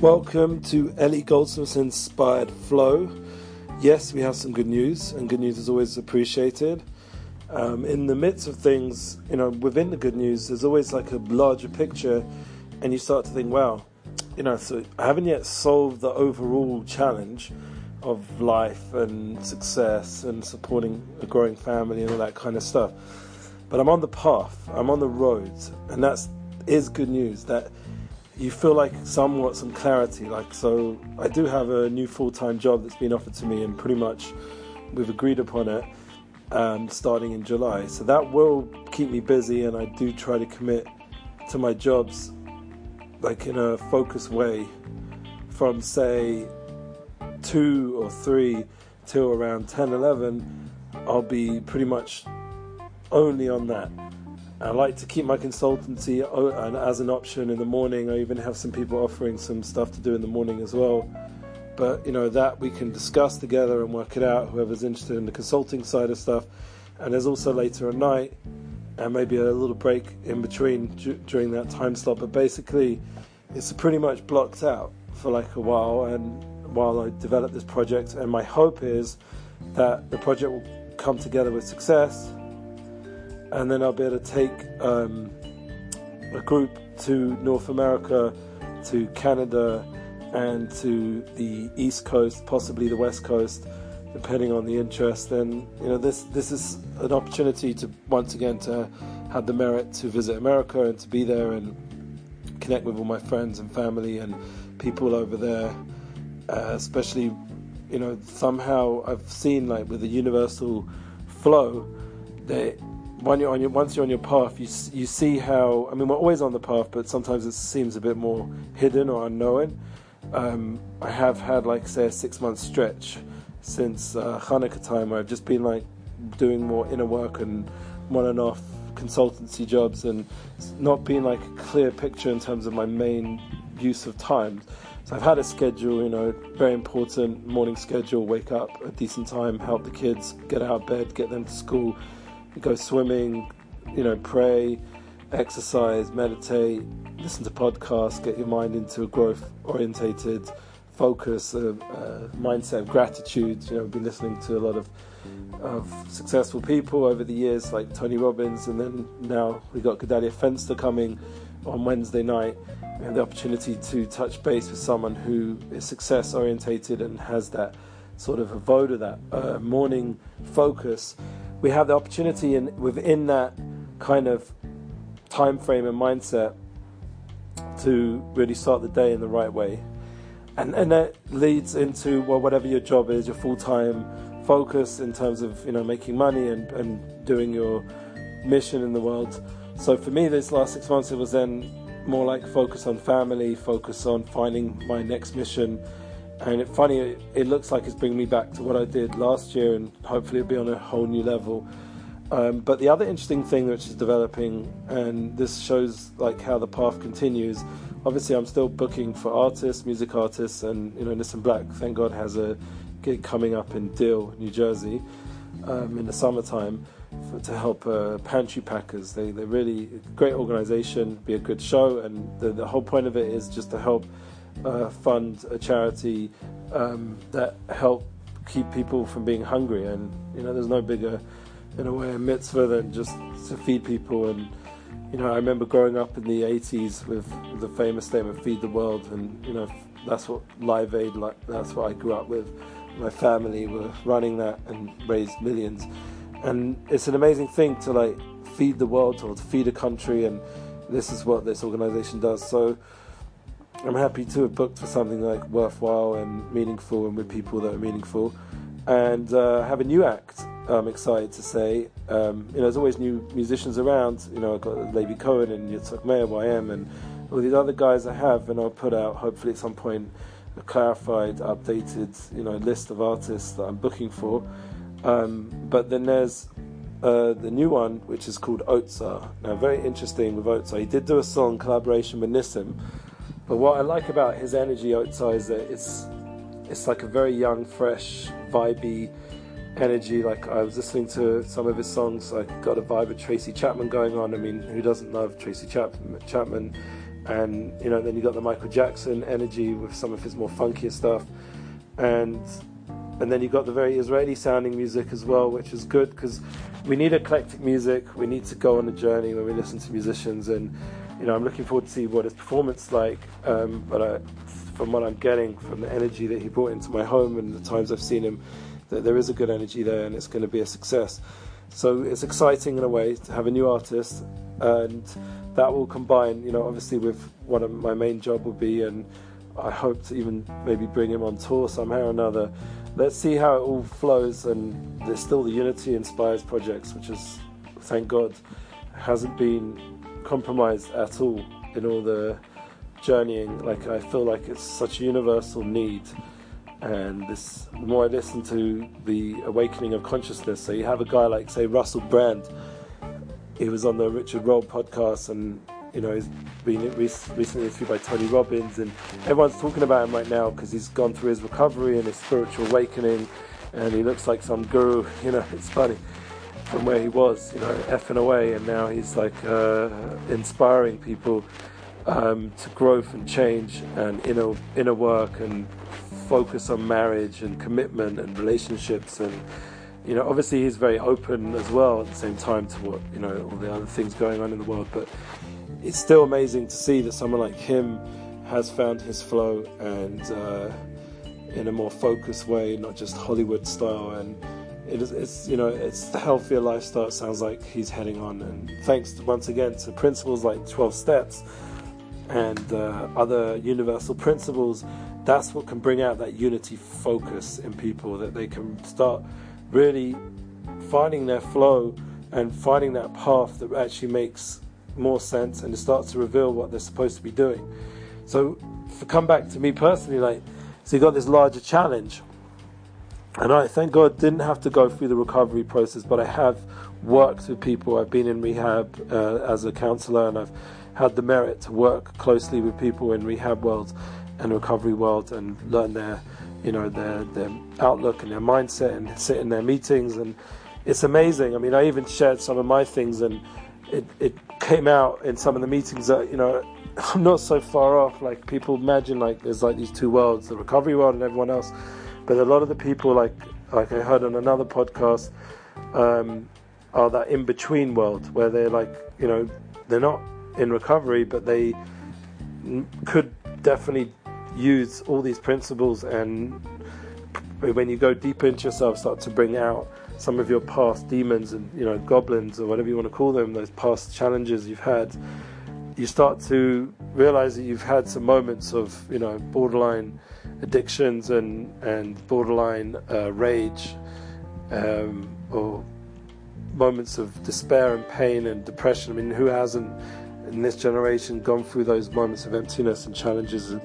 Welcome to Eli Goldsmith's Inspired Flow. Yes, we have some good news, and good news is always appreciated. Um, in the midst of things, you know, within the good news, there's always like a larger picture, and you start to think, wow, you know, so I haven't yet solved the overall challenge of life and success and supporting a growing family and all that kind of stuff. But I'm on the path, I'm on the road, and that's is good news. That you feel like somewhat some clarity. Like, so I do have a new full time job that's been offered to me, and pretty much we've agreed upon it um, starting in July. So that will keep me busy, and I do try to commit to my jobs like in a focused way from say two or three till around 10 11 i'll be pretty much only on that I like to keep my consultancy as an option in the morning. I even have some people offering some stuff to do in the morning as well. But you know that we can discuss together and work it out. Whoever's interested in the consulting side of stuff, and there's also later at night, and maybe a little break in between d- during that time slot. But basically, it's pretty much blocked out for like a while, and while I develop this project, and my hope is that the project will come together with success and then I'll be able to take um, a group to North America, to Canada, and to the East Coast, possibly the West Coast, depending on the interest. And you know, this this is an opportunity to once again to have the merit to visit America and to be there and connect with all my friends and family and people over there, uh, especially. You know, somehow I've seen like with the universal flow, that when you're on your once you're on your path, you you see how I mean we're always on the path, but sometimes it seems a bit more hidden or unknown. Um, I have had like say a six month stretch since uh, Hanukkah time where I've just been like doing more inner work and one and off consultancy jobs and not being like a clear picture in terms of my main use of time. So I've had a schedule, you know, very important morning schedule, wake up a decent time, help the kids get out of bed, get them to school go swimming, you know, pray, exercise, meditate, listen to podcasts, get your mind into a growth orientated focus, uh, uh, mindset of gratitude. You know, I've been listening to a lot of of successful people over the years, like Tony Robbins, and then now we got Gedale Fenster coming on Wednesday night. We have the opportunity to touch base with someone who is success orientated and has that sort of a vote of that uh, morning focus we have the opportunity in within that kind of time frame and mindset to really start the day in the right way. And and that leads into well whatever your job is, your full time focus in terms of, you know, making money and, and doing your mission in the world. So for me this last six months it was then more like focus on family, focus on finding my next mission and it, funny, it, it, looks like it's bringing me back to what I did last year, and hopefully it'll be on a whole new level. Um, but the other interesting thing which is developing, and this shows like how the path continues. Obviously, I'm still booking for artists, music artists, and you know, Nissim Black, thank God, has a gig coming up in Deal, New Jersey, um, in the summertime for, to help uh, pantry packers. They they're really great organisation, be a good show, and the, the whole point of it is just to help uh, fund a charity um, that help keep people from being hungry. And you know, there's no bigger, in a way, a mitzvah than just to feed people. And you know, I remember growing up in the 80s with the famous statement "Feed the World," and you know, that's what Live Aid, like that's what I grew up with. My family were running that and raised millions. And it's an amazing thing to like feed the world or to feed a country, and this is what this organization does. So I'm happy to have booked for something like worthwhile and meaningful and with people that are meaningful, and uh, have a new act. I'm excited to say. Um, you know, there's always new musicians around. You know, I've got Levi Cohen and Yitzhak Meir, YM, and all these other guys I have, and I'll put out hopefully at some point a clarified, updated, you know, list of artists that I'm booking for. Um, but then there's uh, the new one, which is called Otsar. Now, very interesting with Otsar. He did do a song collaboration with Nissim but what I like about his energy outside is that it's it's like a very young, fresh, vibey energy. Like I was listening to some of his songs, I got a vibe of Tracy Chapman going on. I mean, who doesn't love Tracy Chapman? Chapman and you know then you got the Michael Jackson energy with some of his more funkier stuff, and and then you got the very Israeli sounding music as well, which is good because we need eclectic music. We need to go on a journey when we listen to musicians, and you know I'm looking forward to see what his performance like. Um, but I, from what I'm getting from the energy that he brought into my home and the times I've seen him, that there is a good energy there, and it's going to be a success. So it's exciting in a way to have a new artist, and that will combine, you know, obviously with what my main job will be, and I hope to even maybe bring him on tour somehow or another. Let's see how it all flows, and there's still the Unity Inspires projects, which is, thank God, hasn't been compromised at all in all the journeying. Like I feel like it's such a universal need and this the more I listen to the awakening of consciousness, so you have a guy like say Russell Brand, he was on the Richard Roll podcast, and you know he's been recently interviewed by Tony Robbins, and everyone's talking about him right now because he's gone through his recovery and his spiritual awakening, and he looks like some guru. You know, it's funny from where he was, you know, effing away, and now he's like uh, inspiring people um, to growth and change and inner inner work and focus on marriage and commitment and relationships and you know obviously he's very open as well at the same time to what you know all the other things going on in the world but it's still amazing to see that someone like him has found his flow and uh, in a more focused way not just hollywood style and it is, it's you know it's the healthier lifestyle it sounds like he's heading on and thanks to, once again to principles like 12 steps and uh, other universal principles that's what can bring out that unity focus in people that they can start really finding their flow and finding that path that actually makes more sense and it starts to reveal what they're supposed to be doing. So, to come back to me personally, like, so you got this larger challenge, and I thank God didn't have to go through the recovery process, but I have worked with people. I've been in rehab uh, as a counselor, and I've had the merit to work closely with people in rehab worlds and recovery world and learn their, you know, their their outlook and their mindset and sit in their meetings and it's amazing. I mean, I even shared some of my things and it, it came out in some of the meetings that you know I'm not so far off. Like people imagine like there's like these two worlds, the recovery world and everyone else. But a lot of the people like like I heard on another podcast um, are that in between world where they're like you know they're not in recovery, but they could definitely use all these principles and when you go deep into yourself start to bring out some of your past demons and you know goblins or whatever you want to call them those past challenges you've had you start to realize that you've had some moments of you know borderline addictions and and borderline uh, rage um, or moments of despair and pain and depression. I mean who hasn't in this generation gone through those moments of emptiness and challenges? And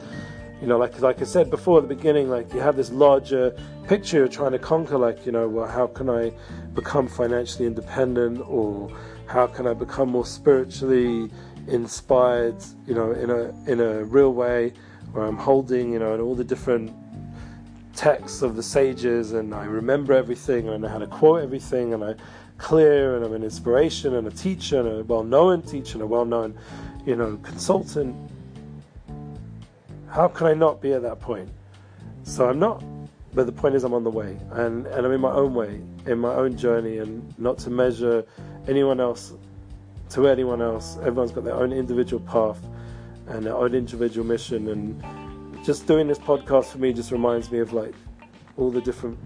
you know, like like I said before at the beginning, like you have this larger picture you're trying to conquer, like you know, well, how can I become financially independent, or how can I become more spiritually inspired, you know, in a in a real way, where I'm holding, you know, and all the different texts of the sages, and I remember everything, and I know how to quote everything, and I clear, and I'm an inspiration, and a teacher, and a well-known teacher, and a well-known, you know, consultant how can I not be at that point? So I'm not, but the point is I'm on the way, and, and I'm in my own way, in my own journey, and not to measure anyone else to anyone else. Everyone's got their own individual path and their own individual mission, and just doing this podcast for me just reminds me of like all the different,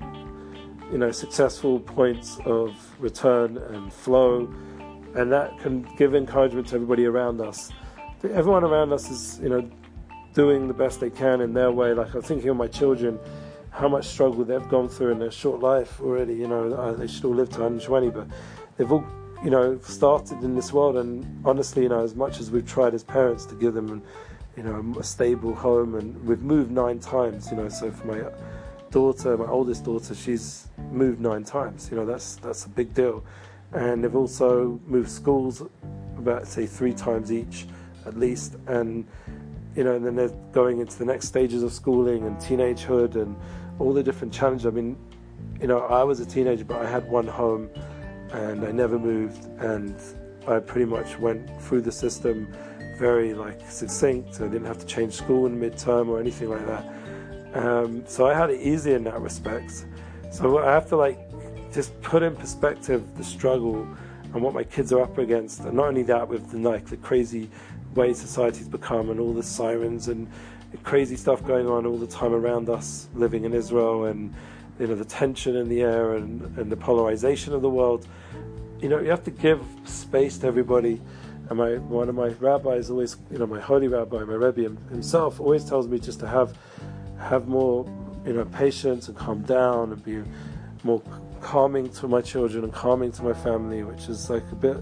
you know, successful points of return and flow, and that can give encouragement to everybody around us. Everyone around us is, you know, doing the best they can in their way. Like I'm thinking of my children, how much struggle they've gone through in their short life already. You know, uh, they should all live to 120, but they've all, you know, started in this world. And honestly, you know, as much as we've tried as parents to give them, you know, a stable home, and we've moved nine times. You know, so for my daughter, my oldest daughter, she's moved nine times. You know, that's that's a big deal. And they've also moved schools about say three times each, at least, and you know, and then they're going into the next stages of schooling and teenagehood and all the different challenges. I mean, you know, I was a teenager, but I had one home and I never moved, and I pretty much went through the system very like succinct. I didn't have to change school in midterm or anything like that. Um, so I had it easy in that respect. So I have to like just put in perspective the struggle and what my kids are up against, and not only that with the like the crazy way society's become and all the sirens and crazy stuff going on all the time around us living in Israel and you know the tension in the air and, and the polarization of the world. You know you have to give space to everybody. And my one of my rabbis always, you know, my holy rabbi, my rebbe himself, always tells me just to have have more, you know, patience and calm down and be more calming to my children and calming to my family, which is like a bit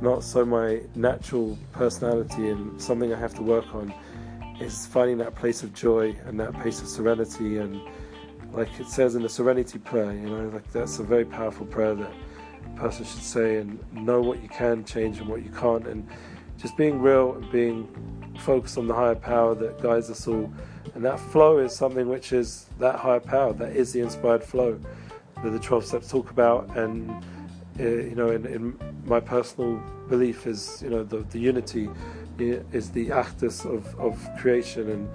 not so my natural personality and something I have to work on is finding that place of joy and that place of serenity and like it says in the serenity prayer, you know, like that's a very powerful prayer that a person should say and know what you can change and what you can't. And just being real and being focused on the higher power that guides us all. And that flow is something which is that higher power that is the inspired flow that the 12 steps talk about. And uh, you know in, in, my personal belief is you know the, the unity is the actus of, of creation. And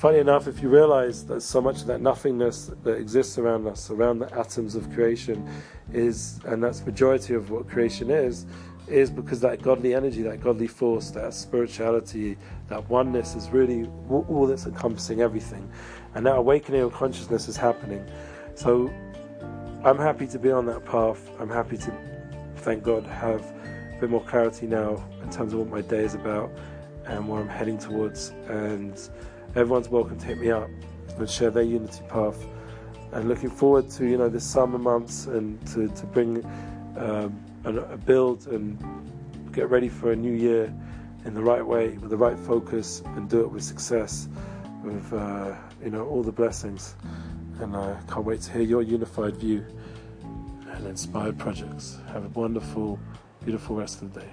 funny enough if you realize that so much of that nothingness that exists around us around the atoms of creation is and that's majority of what creation is is because that godly energy that godly force that spirituality that oneness is really all that's encompassing everything and that awakening of consciousness is happening so I'm happy to be on that path. I'm happy to, thank God, have a bit more clarity now in terms of what my day is about and where I'm heading towards. And everyone's welcome to hit me up and share their unity path. And looking forward to you know the summer months and to to bring um, a, a build and get ready for a new year in the right way with the right focus and do it with success, with uh, you know all the blessings and I can't wait to hear your unified view and inspired projects. Have a wonderful, beautiful rest of the day.